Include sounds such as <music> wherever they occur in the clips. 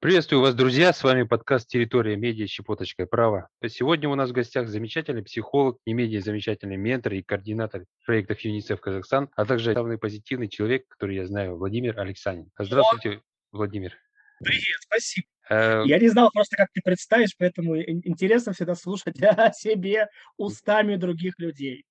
Приветствую вас, друзья! С вами подкаст «Территория медиа. Щепоточка права». Сегодня у нас в гостях замечательный психолог, не менее замечательный ментор и координатор проектов ЮНИСЕФ Казахстан, а также главный позитивный человек, который я знаю, Владимир Александрин. Здравствуйте, Владимир. Привет, спасибо. Э, я не знал просто, как ты представишь, поэтому интересно всегда слушать <laughs> о себе устами других людей.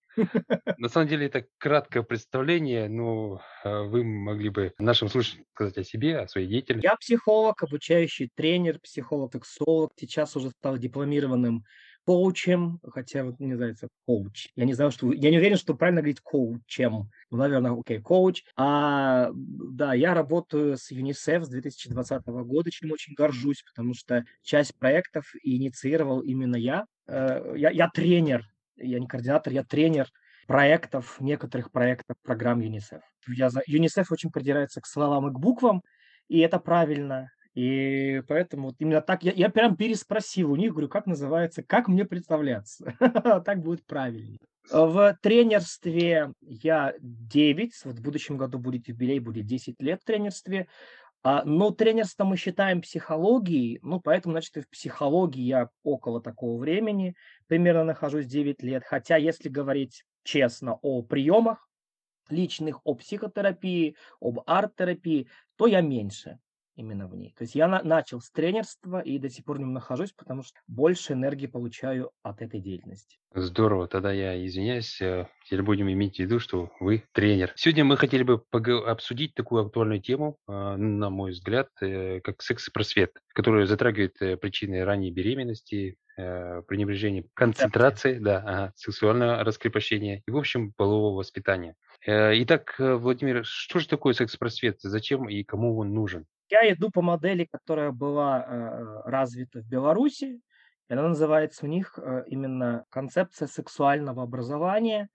На самом деле это краткое представление, но э, вы могли бы нашим слушателям сказать о себе, о своей деятельности. Я психолог, обучающий тренер, психолог-эксолог. Сейчас уже стал дипломированным коучем, хотя вот не знаю, коуч. Я не знаю, что я не уверен, что правильно говорить коучем. Ну, наверное, окей, коуч. А, да, я работаю с ЮНИСЕФ с 2020 года, чем очень горжусь, потому что часть проектов инициировал именно я. Э, я, я тренер я не координатор, я тренер проектов, некоторых проектов программ ЮНИСЕФ. Я за... ЮНИСЕФ очень придирается к словам и к буквам, и это правильно. И поэтому вот именно так я, я прям переспросил у них, говорю, как называется, как мне представляться. <laughs> так будет правильнее. В тренерстве я 9, вот в будущем году будет юбилей, будет 10 лет в тренерстве. А, но тренерство мы считаем психологией, ну, поэтому, значит, и в психологии я около такого времени примерно нахожусь 9 лет. Хотя, если говорить честно о приемах личных, о психотерапии, об арт-терапии, то я меньше именно в ней. То есть я на, начал с тренерства и до сих пор в нем нахожусь, потому что больше энергии получаю от этой деятельности. Здорово, тогда я извиняюсь, э, теперь будем иметь в виду, что вы тренер. Сегодня мы хотели бы обсудить такую актуальную тему, а, на мой взгляд, э, как секс-просвет, которая затрагивает э, причины ранней беременности, пренебрежение концентрации, да, ага, сексуального раскрепощения и, в общем, полового воспитания. Итак, Владимир, что же такое секс-просвет? Зачем и кому он нужен? Я иду по модели, которая была э, развита в Беларуси. Она называется у них э, именно концепция сексуального образования,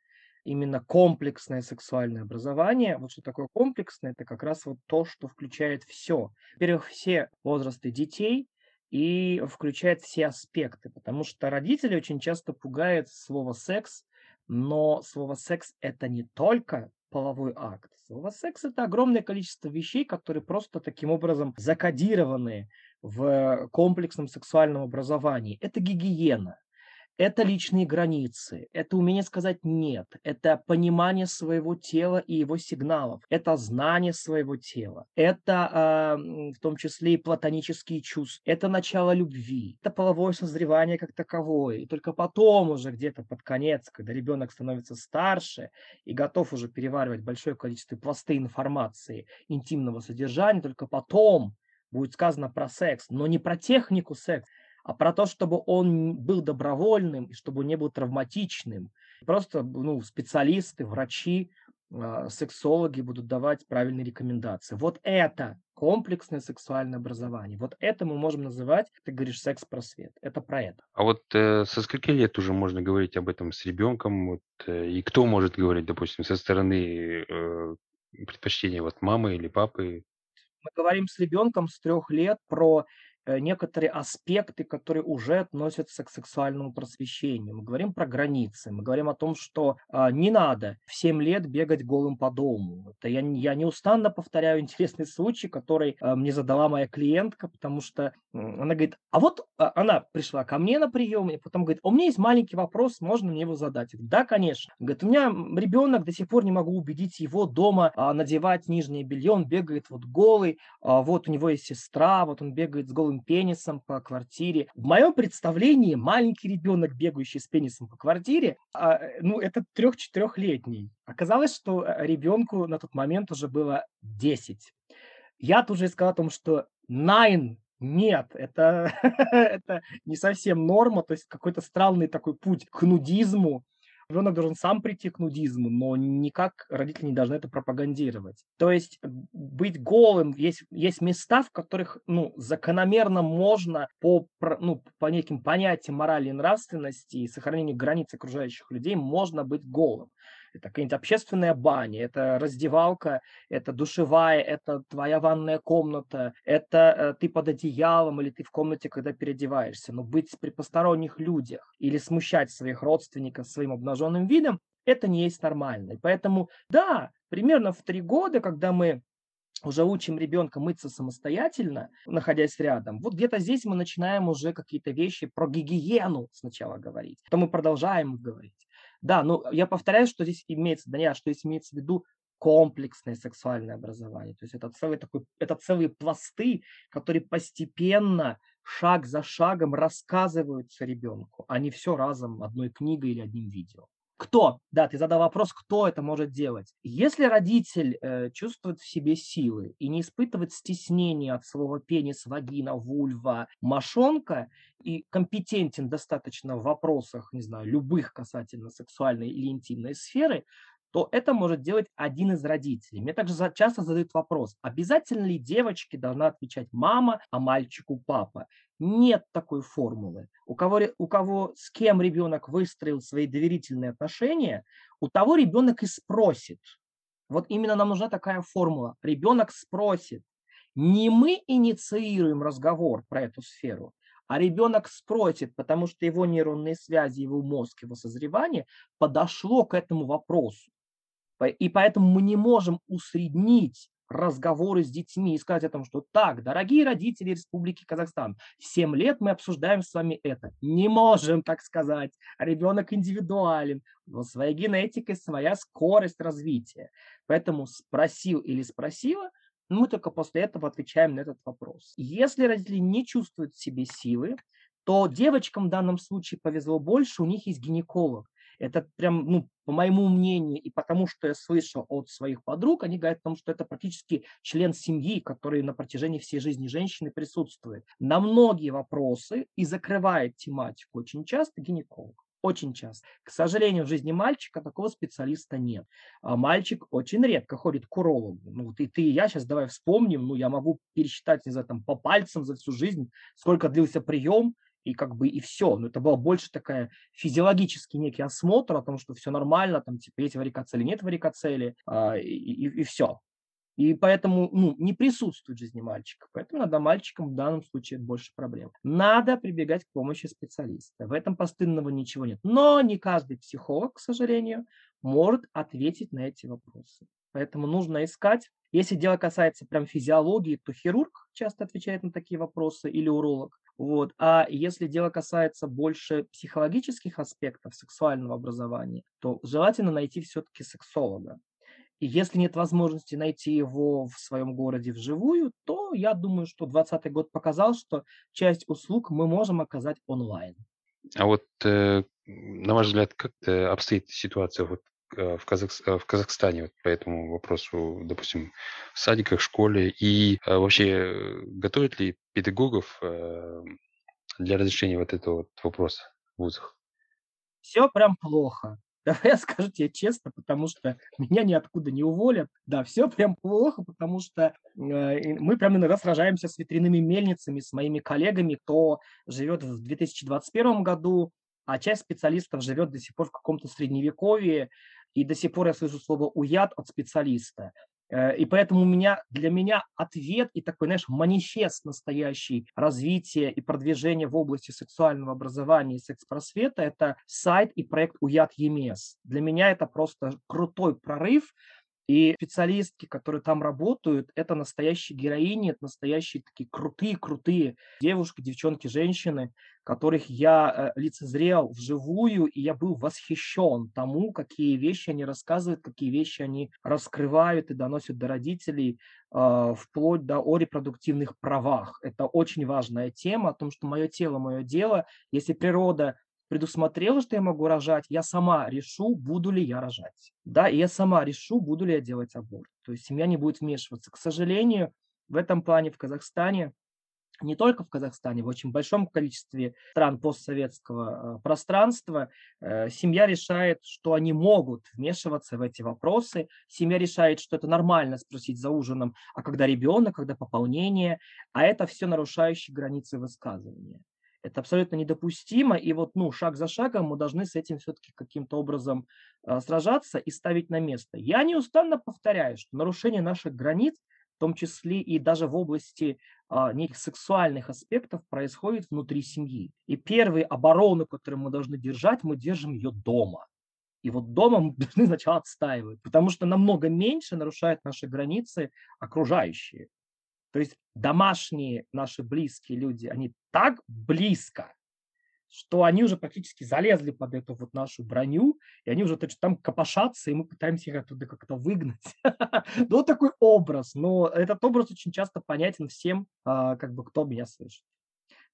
именно комплексное сексуальное образование. Вот что такое комплексное, это как раз вот то, что включает все. Во-первых, все возрасты детей и включает все аспекты, потому что родители очень часто пугают слово секс, но слово секс это не только половой акт. Слово секс – это огромное количество вещей, которые просто таким образом закодированы в комплексном сексуальном образовании. Это гигиена, это личные границы, это умение сказать «нет», это понимание своего тела и его сигналов, это знание своего тела, это э, в том числе и платонические чувства, это начало любви, это половое созревание как таковое. И только потом уже где-то под конец, когда ребенок становится старше и готов уже переваривать большое количество пласты информации интимного содержания, только потом будет сказано про секс, но не про технику секса, а про то, чтобы он был добровольным и чтобы он не был травматичным. Просто ну, специалисты, врачи, а, сексологи будут давать правильные рекомендации. Вот это комплексное сексуальное образование. Вот это мы можем называть, ты говоришь, секс-просвет. Это про это. А вот э, со скольки лет уже можно говорить об этом с ребенком? Вот, э, и кто может говорить, допустим, со стороны э, предпочтения вот мамы или папы? Мы говорим с ребенком с трех лет про Э, некоторые аспекты, которые уже относятся к сексуальному просвещению. Мы говорим про границы, мы говорим о том, что а, не надо в 7 лет бегать голым по дому. Это я, я неустанно повторяю <laughs> интересный случай, который а, мне задала моя клиентка, потому что она говорит, а вот а, она пришла ко мне на прием, и потом говорит, у меня есть маленький вопрос, можно мне его задать? Говорю, да, конечно. Говорит, у меня ребенок, до сих пор не могу убедить его дома а, надевать нижнее белье, он бегает вот голый, а, вот у него есть сестра, вот он бегает с голым голым пенисом по квартире. В моем представлении маленький ребенок, бегающий с пенисом по квартире, а, ну, это трех-четырехлетний. Оказалось, что э, ребенку на тот момент уже было 10. Я тут же сказал о том, что nine нет, это, <laughs> это не совсем норма, то есть какой-то странный такой путь к нудизму, Ребенок должен сам прийти к нудизму, но никак родители не должны это пропагандировать. То есть быть голым, есть, есть места, в которых ну, закономерно можно по, ну, по неким понятиям морали и нравственности и сохранению границ окружающих людей можно быть голым это какая-нибудь общественная баня, это раздевалка, это душевая, это твоя ванная комната, это э, ты под одеялом или ты в комнате, когда переодеваешься. Но быть при посторонних людях или смущать своих родственников своим обнаженным видом, это не есть нормально. И поэтому, да, примерно в три года, когда мы уже учим ребенка мыться самостоятельно, находясь рядом, вот где-то здесь мы начинаем уже какие-то вещи про гигиену сначала говорить, потом мы продолжаем говорить. Да, ну я повторяю, что здесь имеется, да нет, что здесь имеется в виду комплексное сексуальное образование. То есть это целый такой, это целые пласты, которые постепенно, шаг за шагом рассказываются ребенку, а не все разом одной книгой или одним видео. Кто? Да, ты задал вопрос, кто это может делать. Если родитель э, чувствует в себе силы и не испытывает стеснения от слова пенис, вагина, вульва, мошонка и компетентен достаточно в вопросах, не знаю, любых касательно сексуальной или интимной сферы, то это может делать один из родителей. Мне также часто задают вопрос, обязательно ли девочке должна отвечать мама, а мальчику папа? Нет такой формулы. У кого, у кого с кем ребенок выстроил свои доверительные отношения, у того ребенок и спросит. Вот именно нам нужна такая формула. Ребенок спросит. Не мы инициируем разговор про эту сферу, а ребенок спросит, потому что его нейронные связи, его мозг, его созревание подошло к этому вопросу. И поэтому мы не можем усреднить разговоры с детьми и сказать о том, что так, дорогие родители Республики Казахстан, 7 лет мы обсуждаем с вами это. Не можем так сказать. Ребенок индивидуален, но своя генетика, своя скорость развития. Поэтому спросил или спросила, мы только после этого отвечаем на этот вопрос. Если родители не чувствуют в себе силы, то девочкам в данном случае повезло больше, у них есть гинеколог. Это прям, ну, по моему мнению и потому, что я слышал от своих подруг, они говорят о том, что это практически член семьи, который на протяжении всей жизни женщины присутствует. На многие вопросы и закрывает тематику очень часто гинеколог. Очень часто. К сожалению, в жизни мальчика такого специалиста нет. А мальчик очень редко ходит к урологу. Ну, вот и ты, и я сейчас давай вспомним, ну, я могу пересчитать, не знаю, там, по пальцам за всю жизнь, сколько длился прием, и как бы и все. Но это было больше такая физиологический некий осмотр о том, что все нормально, там типа есть варикоцели, нет варикоцели, а, и, и, и все. И поэтому ну, не присутствует в жизни мальчика. Поэтому надо мальчикам в данном случае больше проблем. Надо прибегать к помощи специалиста. В этом постыдного ничего нет. Но не каждый психолог, к сожалению, может ответить на эти вопросы. Поэтому нужно искать. Если дело касается прям физиологии, то хирург часто отвечает на такие вопросы или уролог. Вот. А если дело касается больше психологических аспектов сексуального образования, то желательно найти все-таки сексолога. И если нет возможности найти его в своем городе вживую, то я думаю, что 2020 год показал, что часть услуг мы можем оказать онлайн. А вот, э, на ваш взгляд, как обстоит ситуация вот Э, в, Казах, э, в Казахстане вот по этому вопросу, допустим, в садиках, школе? И э, вообще готовят ли педагогов для разрешения вот этого вот вопроса в вузах? Все прям плохо. <laughs> Давай я скажу тебе честно, потому что меня ниоткуда не уволят. Да, все прям плохо, потому что э, мы прям иногда сражаемся с ветряными мельницами, с моими коллегами, кто живет в 2021 году, а часть специалистов живет до сих пор в каком-то средневековье, и до сих пор я слышу слово «уяд» от специалиста. Э, и поэтому у меня, для меня ответ и такой, знаешь, манифест настоящий развития и продвижения в области сексуального образования и секс-просвета – это сайт и проект «Уяд ЕМЕС». Для меня это просто крутой прорыв, и специалистки, которые там работают, это настоящие героини, это настоящие такие крутые-крутые девушки, девчонки, женщины, которых я э, лицезрел вживую, и я был восхищен тому, какие вещи они рассказывают, какие вещи они раскрывают и доносят до родителей, э, вплоть до о репродуктивных правах. Это очень важная тема о том, что мое тело, мое дело. Если природа предусмотрела, что я могу рожать, я сама решу, буду ли я рожать. Да, и я сама решу, буду ли я делать аборт. То есть семья не будет вмешиваться. К сожалению, в этом плане в Казахстане не только в Казахстане, в очень большом количестве стран постсоветского э, пространства э, семья решает, что они могут вмешиваться в эти вопросы. Семья решает, что это нормально спросить за ужином, а когда ребенок, когда пополнение, а это все нарушающие границы высказывания. Это абсолютно недопустимо, и вот ну, шаг за шагом мы должны с этим все-таки каким-то образом э, сражаться и ставить на место. Я неустанно повторяю, что нарушение наших границ, в том числе и даже в области э, неких сексуальных аспектов, происходит внутри семьи. И первую оборону, которую мы должны держать, мы держим ее дома. И вот дома мы <laughs> должны сначала отстаивать, потому что намного меньше нарушают наши границы окружающие. То есть домашние наши близкие люди, они так близко, что они уже практически залезли под эту вот нашу броню, и они уже там копошатся, и мы пытаемся их оттуда как-то выгнать. <laughs> Ну, такой образ, но этот образ очень часто понятен всем, а, как бы, кто меня слышит.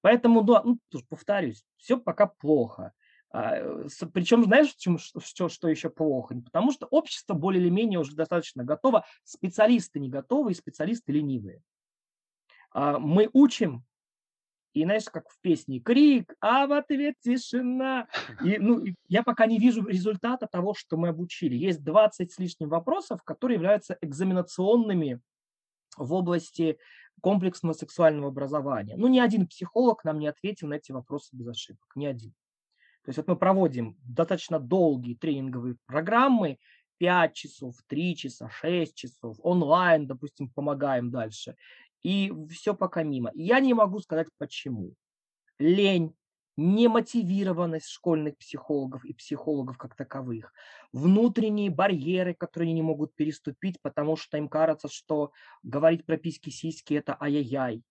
Поэтому, ну, повторюсь, все пока плохо. А, Причем, знаешь, чем, что, что еще плохо? Потому что общество более или менее уже достаточно готово, специалисты не готовы и специалисты ленивые. А, мы учим, и знаешь, как в песне, крик, а в ответ тишина. И, ну, я пока не вижу результата того, что мы обучили. Есть 20 с лишним вопросов, которые являются экзаменационными в области комплексного сексуального образования. Ну, ни один психолог нам не ответил на эти вопросы без ошибок, ни один. То есть вот мы проводим достаточно долгие тренинговые программы, 5 часов, 3 часа, 6 часов, онлайн, допустим, помогаем дальше. И все пока мимо. Я не могу сказать почему. Лень, немотивированность школьных психологов и психологов как таковых, внутренние барьеры, которые они не могут переступить, потому что им кажется, что говорить про письки-сиськи – это ай-яй-яй.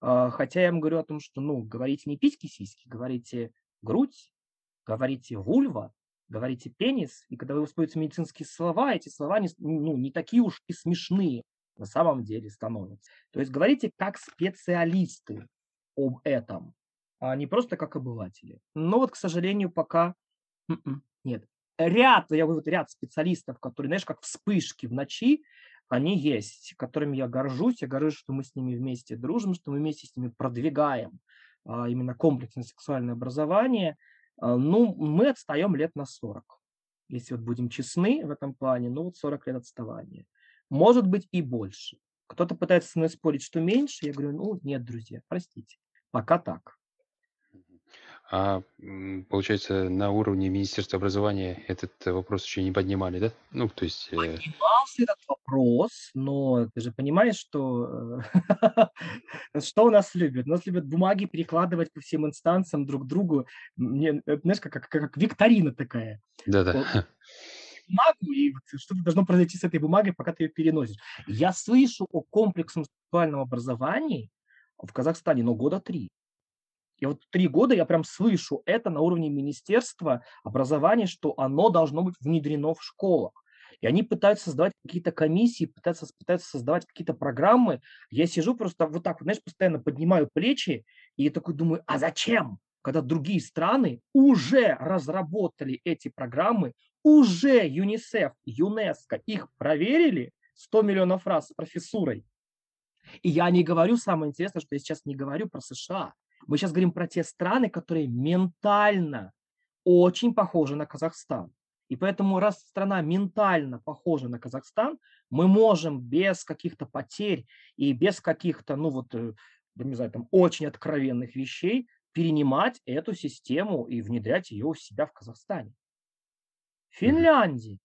А, хотя я им говорю о том, что, ну, говорите не письки-сиськи, говорите грудь, говорите вульва, говорите пенис, и когда вы используете медицинские слова, эти слова не, ну, не такие уж и смешные на самом деле становятся. То есть говорите как специалисты об этом, а не просто как обыватели. Но вот, к сожалению, пока м-м, нет. Ряд, я говорю, ряд специалистов, которые, знаешь, как вспышки в ночи, они есть, которыми я горжусь. Я горжусь, что мы с ними вместе дружим, что мы вместе с ними продвигаем а, именно комплексное сексуальное образование. А, ну, мы отстаем лет на 40. Если вот будем честны в этом плане, ну вот 40 лет отставания. Может быть и больше. Кто-то пытается со мной спорить, что меньше. Я говорю, ну нет, друзья, простите. Пока так. А получается, на уровне Министерства образования этот вопрос еще не поднимали, да? Ну, то есть... Э, Поднимался этот вопрос, но ты же понимаешь, что <laughs> что у нас любят? Нас любят бумаги перекладывать по всем инстанциям друг другу. Мне, знаешь, как, как, как викторина такая. Да-да. <laughs> бумагу, и что-то должно произойти с этой бумагой, пока ты ее переносишь. Я слышу о комплексном сексуальном образовании в Казахстане, но года три. И вот три года я прям слышу это на уровне Министерства образования, что оно должно быть внедрено в школах. И они пытаются создавать какие-то комиссии, пытаются, пытаются создавать какие-то программы. Я сижу просто вот так, знаешь, постоянно поднимаю плечи и такой думаю, а зачем? Когда другие страны уже разработали эти программы, уже ЮНИСЕФ, ЮНЕСКО их проверили 100 миллионов раз с профессурой. И я не говорю, самое интересное, что я сейчас не говорю про США. Мы сейчас говорим про те страны, которые ментально очень похожи на Казахстан. И поэтому, раз страна ментально похожа на Казахстан, мы можем без каких-то потерь и без каких-то, ну вот, э, не знаю, там, очень откровенных вещей перенимать эту систему и внедрять ее у себя в Казахстане. Финляндия,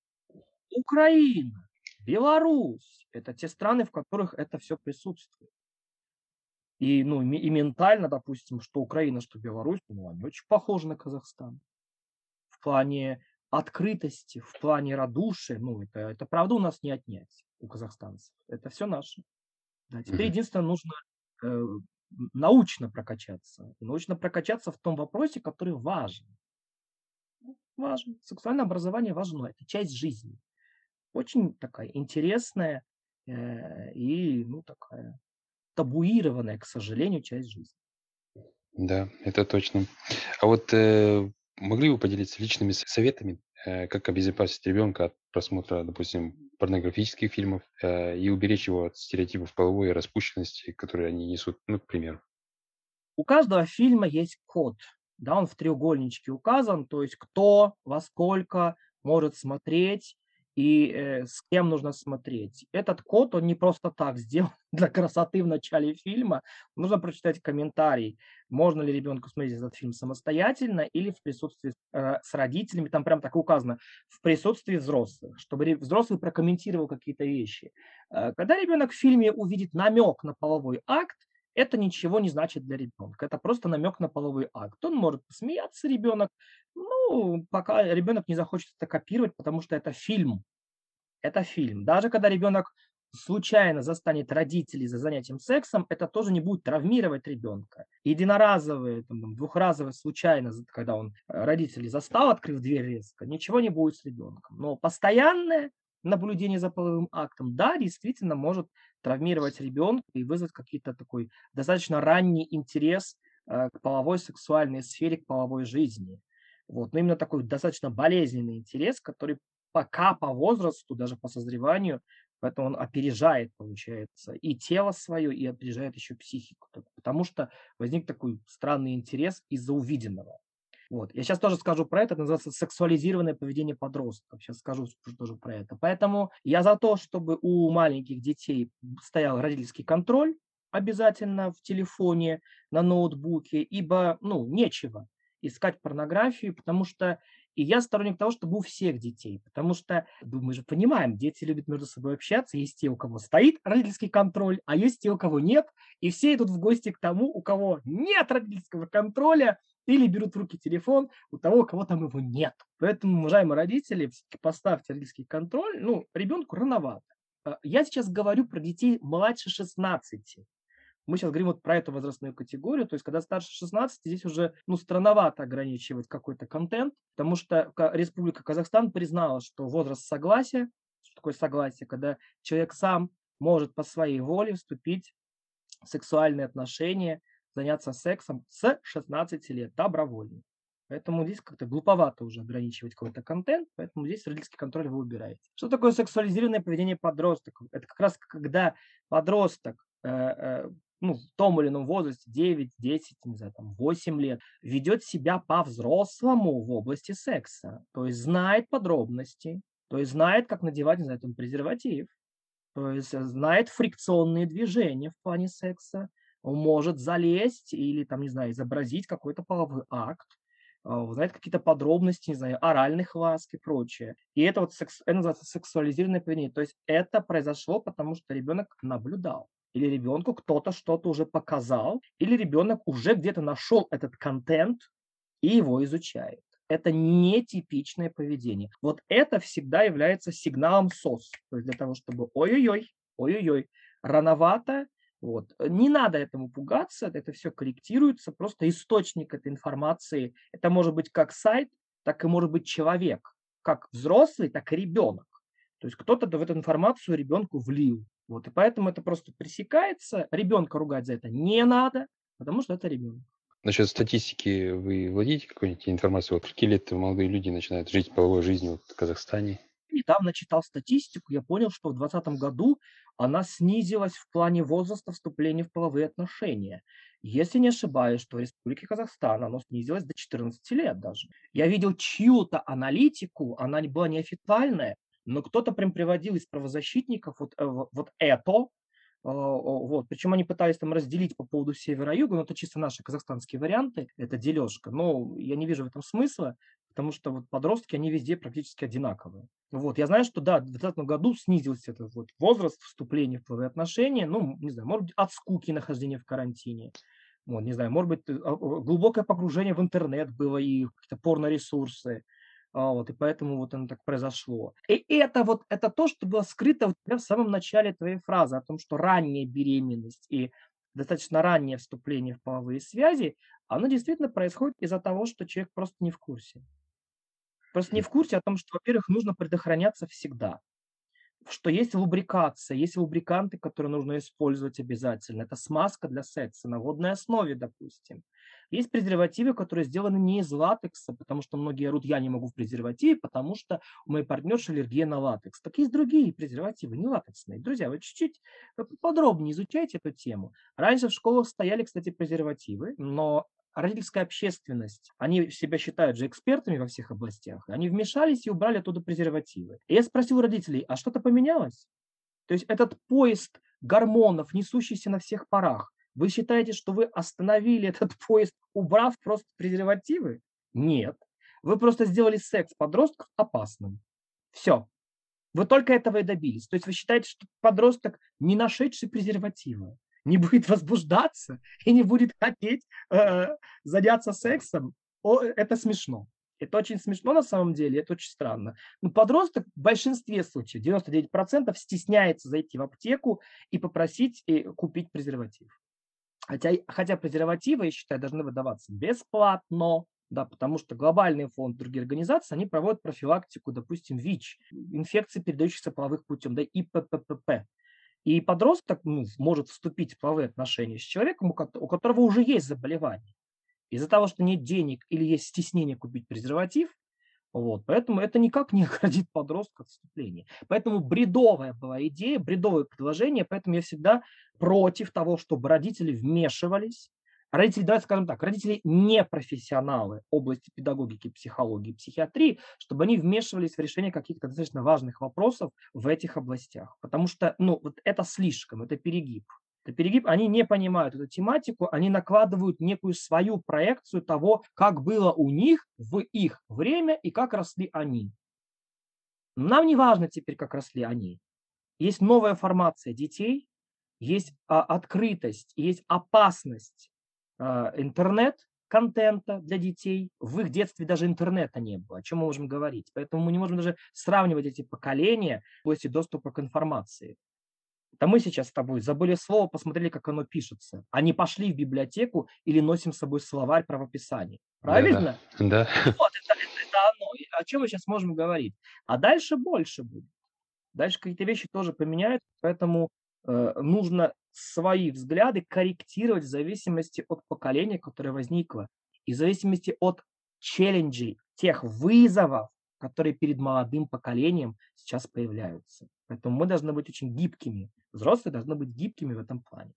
Украина, Беларусь – это те страны, в которых это все присутствует. И, ну, и ментально, допустим, что Украина, что Беларусь, ну, они очень похожи на Казахстан. В плане открытости, в плане радушия, ну, это, это правда у нас не отнять у казахстанцев. Это все наше. Да, теперь единственное, нужно э, научно прокачаться. И научно прокачаться в том вопросе, который важен. Важно. Сексуальное образование важно. Это часть жизни. Очень такая интересная э, и, ну, такая табуированная, к сожалению, часть жизни. Да, это точно. А вот э, могли бы поделиться личными советами, э, как обезопасить ребенка от просмотра, допустим, порнографических фильмов э, и уберечь его от стереотипов половой распущенности, которые они несут, ну, к примеру? У каждого фильма есть код да, он в треугольничке указан, то есть кто, во сколько может смотреть и э, с кем нужно смотреть. Этот код, он не просто так сделан <laughs> для красоты в начале фильма. Нужно прочитать комментарий, можно ли ребенку смотреть этот фильм самостоятельно или в присутствии э, с родителями. Там прям так указано, в присутствии взрослых, чтобы взрослый прокомментировал какие-то вещи. Э, когда ребенок в фильме увидит намек на половой акт, это ничего не значит для ребенка. Это просто намек на половой акт. Он может посмеяться, ребенок, ну, пока ребенок не захочет это копировать, потому что это фильм. Это фильм. Даже когда ребенок случайно застанет родителей за занятием сексом, это тоже не будет травмировать ребенка. Единоразовые, там, двухразовые, случайно, когда он э, родителей застал, открыв дверь резко, ничего не будет с ребенком. Но постоянное наблюдение за половым актом, да, действительно может травмировать ребенка и вызвать какие-то такой достаточно ранний интерес э, к половой сексуальной сфере, к половой жизни. Вот. Но именно такой достаточно болезненный интерес, который пока по возрасту, даже по созреванию, Поэтому он опережает, получается, и тело свое, и опережает еще психику. Потому что возник такой странный интерес из-за увиденного. Вот. Я сейчас тоже скажу про это, это называется сексуализированное поведение подростков. Сейчас скажу тоже про это. Поэтому я за то, чтобы у маленьких детей стоял родительский контроль обязательно в телефоне, на ноутбуке, ибо, ну, нечего искать порнографию, потому что и я сторонник того, чтобы у всех детей, потому что мы же понимаем, дети любят между собой общаться, есть те, у кого стоит родительский контроль, а есть те, у кого нет, и все идут в гости к тому, у кого нет родительского контроля, или берут в руки телефон у того, у кого там его нет. Поэтому, уважаемые родители, поставьте родительский контроль, ну, ребенку рановато. А, я сейчас говорю про детей младше 16. Мы сейчас говорим вот про эту возрастную категорию, то есть когда старше 16, здесь уже ну, странновато ограничивать какой-то контент, потому что Республика Казахстан признала, что возраст согласия, что такое согласие, когда человек сам может по своей воле вступить в сексуальные отношения, заняться сексом с 16 лет добровольно. Поэтому здесь как-то глуповато уже ограничивать какой-то контент, поэтому здесь родительский контроль вы убираете. Что такое сексуализированное поведение подростков? Это как раз когда подросток э, э, ну, в том или ином возрасте, 9, 10, не знаю, там, 8 лет, ведет себя по-взрослому в области секса. То есть знает подробности, то есть знает, как надевать, не знаю, там, презерватив, то есть знает фрикционные движения в плане секса, может залезть или, там, не знаю, изобразить какой-то половой акт, а, знает какие-то подробности, не знаю, оральных ласк и прочее. И это вот секс, это называется сексуализированное поведение. То есть это произошло, потому что ребенок наблюдал или ребенку кто-то что-то уже показал, или ребенок уже где-то нашел этот контент и его изучает. Это нетипичное поведение. Вот это всегда является сигналом СОС. То есть для того, чтобы ой-ой-ой, ой-ой-ой, рановато, вот. Не надо этому пугаться, это все корректируется, просто источник этой информации. Это может быть как сайт, так и может быть человек, как взрослый, так и ребенок. То есть кто-то в эту информацию ребенку влил. Вот, и поэтому это просто пресекается. Ребенка ругать за это не надо, потому что это ребенок. Насчет статистики вы владеете какой-нибудь информацией? Вот какие лет молодые люди начинают жить половой жизнью вот в Казахстане? Недавно читал статистику, я понял, что в 2020 году она снизилась в плане возраста вступления в половые отношения. Если не ошибаюсь, что в Республике Казахстан оно снизилось до 14 лет даже. Я видел чью-то аналитику, она была неофициальная, но кто-то прям приводил из правозащитников вот, э, вот это, а, вот. Причем они пытались там разделить по поводу севера-юга, но это чисто наши казахстанские варианты, это дележка. Но я не вижу в этом смысла, потому что вот подростки, они везде практически одинаковые. Вот. Я знаю, что да, в 2020 году снизился этот вот возраст вступления в половые отношения, ну, не знаю, может быть, от скуки нахождения в карантине. Вот, не знаю, может быть, а, глубокое погружение в интернет было и какие-то порно-ресурсы. А, вот, и поэтому вот оно так произошло. И это вот, это то, что было скрыто у тебя в самом начале твоей фразы о том, что ранняя беременность и достаточно раннее вступление в половые связи, оно действительно происходит из-за того, что человек просто не в курсе. Просто не в курсе о том, что, во-первых, нужно предохраняться всегда что есть лубрикация, есть лубриканты, которые нужно использовать обязательно. Это смазка для секса на водной основе, допустим. Есть презервативы, которые сделаны не из латекса, потому что многие орут, я не могу в презервативе, потому что у моей партнерши аллергия на латекс. Так есть другие презервативы, не латексные. Друзья, вы чуть-чуть подробнее изучайте эту тему. Раньше в школах стояли, кстати, презервативы, но родительская общественность, они себя считают же экспертами во всех областях, они вмешались и убрали оттуда презервативы. И я спросил родителей, а что-то поменялось? То есть этот поезд гормонов, несущийся на всех парах, вы считаете, что вы остановили этот <laughs> поезд, убрав просто презервативы? Нет. Вы просто сделали секс подростков опасным. Все. Вы только этого и добились. То есть вы считаете, что подросток, не нашедший презерватива, не будет <laughs> возбуждаться и не будет хотеть э, заняться сексом, о, это смешно. Это очень смешно на самом деле, это очень странно. Но подросток в большинстве случаев, 99%, стесняется зайти в аптеку и попросить и э, купить презерватив. Хотя, хотя презервативы, я считаю, должны выдаваться бесплатно, да, потому что глобальный фонд, другие организации, они проводят профилактику, допустим, ВИЧ, инфекции, передающихся половых путем, да, и ППП. И подросток ну, может вступить в половые отношения с человеком, у которого уже есть заболевание. Из-за того, что нет денег или есть стеснение купить презерватив, вот, поэтому это никак не оградит подростка от вступления. Поэтому бредовая была идея, бредовое предложение, поэтому я всегда против того, чтобы родители вмешивались. Родители, давайте скажем так, родители не профессионалы области педагогики, психологии, психиатрии, чтобы они вмешивались в решение каких-то достаточно важных вопросов в этих областях. Потому что ну, вот это слишком, это перегиб перегиб, они не понимают эту тематику, они накладывают некую свою проекцию того, как было у них в их время и как росли они. Нам не важно теперь, как росли они. Есть новая формация детей, есть а, открытость, есть опасность а, интернет-контента для детей. В их детстве даже интернета не было. О чем мы можем говорить? Поэтому мы не можем даже сравнивать эти поколения в области доступа к информации. Да мы сейчас с тобой забыли слово, посмотрели, как оно пишется. Они пошли в библиотеку или носим с собой словарь правописания. Правильно? Да. да. Вот, это, это, это оно. О чем мы сейчас можем говорить? А дальше больше будет. Дальше какие-то вещи тоже поменяются, поэтому нужно свои взгляды корректировать в зависимости от поколения, которое возникло, и в зависимости от челленджей, тех вызовов, которые перед молодым поколением сейчас появляются. Поэтому мы должны быть очень гибкими. Взрослые должны быть гибкими в этом плане.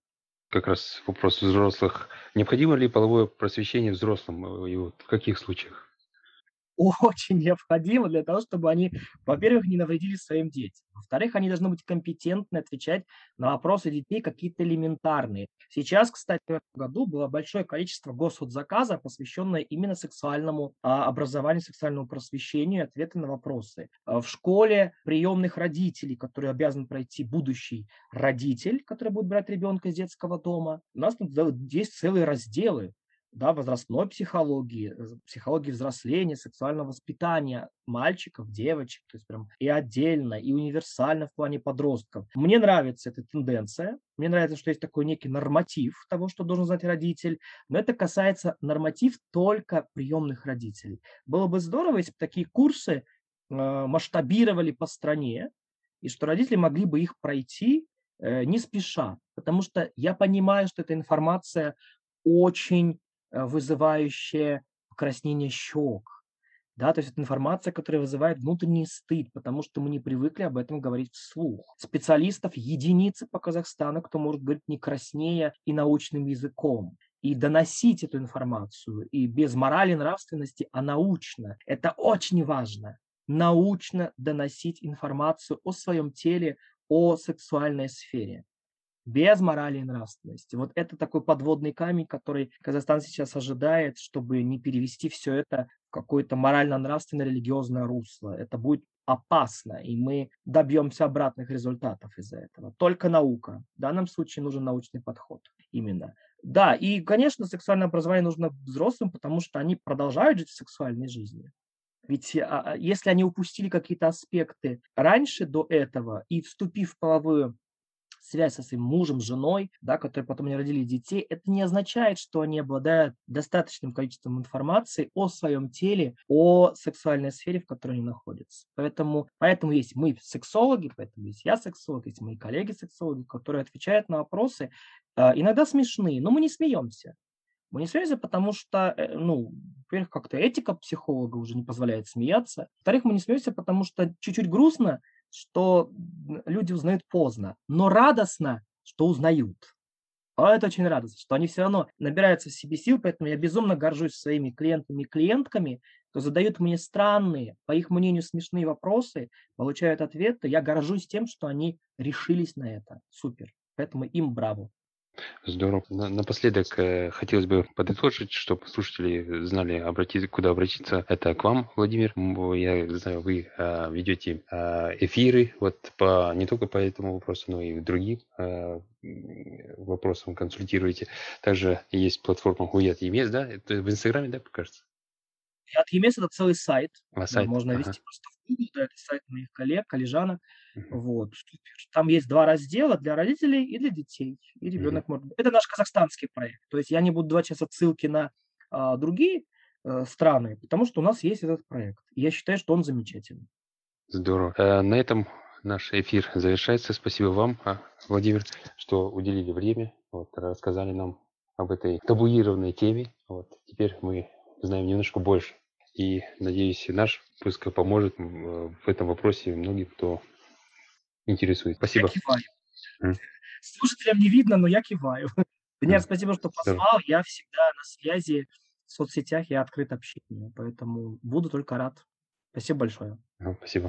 Как раз вопрос взрослых. Необходимо ли половое просвещение взрослым и вот в каких случаях? Очень необходимо для того, чтобы они, во-первых, не навредили своим детям. Во-вторых, они должны быть компетентны отвечать на вопросы детей какие-то элементарные. Сейчас, кстати, в этом году было большое количество госзаказа, посвященное именно сексуальному а, образованию, сексуальному просвещению, ответы на вопросы. А в школе приемных родителей, которые обязан пройти будущий родитель, который будет брать ребенка из детского дома, у нас тут есть целые разделы да, возрастной психологии, психологии взросления, сексуального воспитания мальчиков, девочек, то есть прям и отдельно, и универсально в плане подростков. Мне нравится эта тенденция, мне нравится, что есть такой некий норматив того, что должен знать родитель, но это касается норматив только приемных родителей. Было бы здорово, если бы такие курсы э, масштабировали по стране, и что родители могли бы их пройти э, не спеша, потому что я понимаю, что эта информация очень вызывающее покраснение щек. Да, то есть это информация, которая вызывает внутренний стыд, потому что мы не привыкли об этом говорить вслух. Специалистов единицы по Казахстану, кто может говорить не краснее и научным языком. И доносить эту информацию и без морали, нравственности, а научно. Это очень важно. Научно доносить информацию о своем теле, о сексуальной сфере без морали и нравственности. Вот это такой подводный камень, который Казахстан сейчас ожидает, чтобы не перевести все это в какое-то морально-нравственное религиозное русло. Это будет опасно, и мы добьемся обратных результатов из-за этого. Только наука. В данном случае нужен научный подход именно. Да, и, конечно, сексуальное образование нужно взрослым, потому что они продолжают жить в сексуальной жизни. Ведь а, а, если они упустили какие-то аспекты раньше до этого и вступив в половую связь со своим мужем, женой, да, которые потом не родили детей, это не означает, что они обладают достаточным количеством информации о своем теле, о сексуальной сфере, в которой они находятся. Поэтому, поэтому есть мы сексологи, поэтому есть я сексолог, есть мои коллеги-сексологи, которые отвечают на вопросы, э, иногда смешные, но мы не смеемся. Мы не смеемся, потому что, э, ну, во-первых, как-то этика психолога уже не позволяет смеяться. Во-вторых, мы не смеемся, потому что чуть-чуть грустно, что люди узнают поздно, но радостно, что узнают. А это очень радостно, что они все равно набираются в себе сил, поэтому я безумно горжусь своими клиентами и клиентками, кто задают мне странные, по их мнению, смешные вопросы, получают ответы. Я горжусь тем, что они решились на это. Супер. Поэтому им браво. Здорово. На напоследок, э, хотелось бы подытожить, чтобы слушатели знали, обратиться, куда обратиться. Это к вам, Владимир. Я знаю, вы а, ведете а, эфиры вот по не только по этому вопросу, но и другим а, вопросам консультируете. Также есть платформа Гуят Емес, да? Это в Инстаграме, да, кажется? От EMS- это целый сайт, А, да, сайт. можно Ага. ввести просто в Google, да, это сайт моих коллег, коллежанок. Мгм. Вот, супер. Там есть 2 раздела: для родителей и для детей. И ребенок может Это наш казахстанский проект. То есть я не буду давать щас отсылки на, а, другие, э, страны, потому что у нас есть этот проект. И я считаю, что он замечательный. Здорово. Э, На этом наш эфир завершается. Спасибо вам, а, Владимир, что уделили время, вот, рассказали нам об этой табуированной теме. Вот. Теперь мы знаем немножко больше. И, надеюсь, и наш выпуск поможет в этом вопросе многим, кто интересует. Я Спасибо. киваю. М. Слушателям не видно, но я киваю. Венера, М. спасибо, что позвал. Я всегда на связи в соцсетях, я открыт общению, поэтому буду только рад. Спасибо большое. Ага, Спасибо.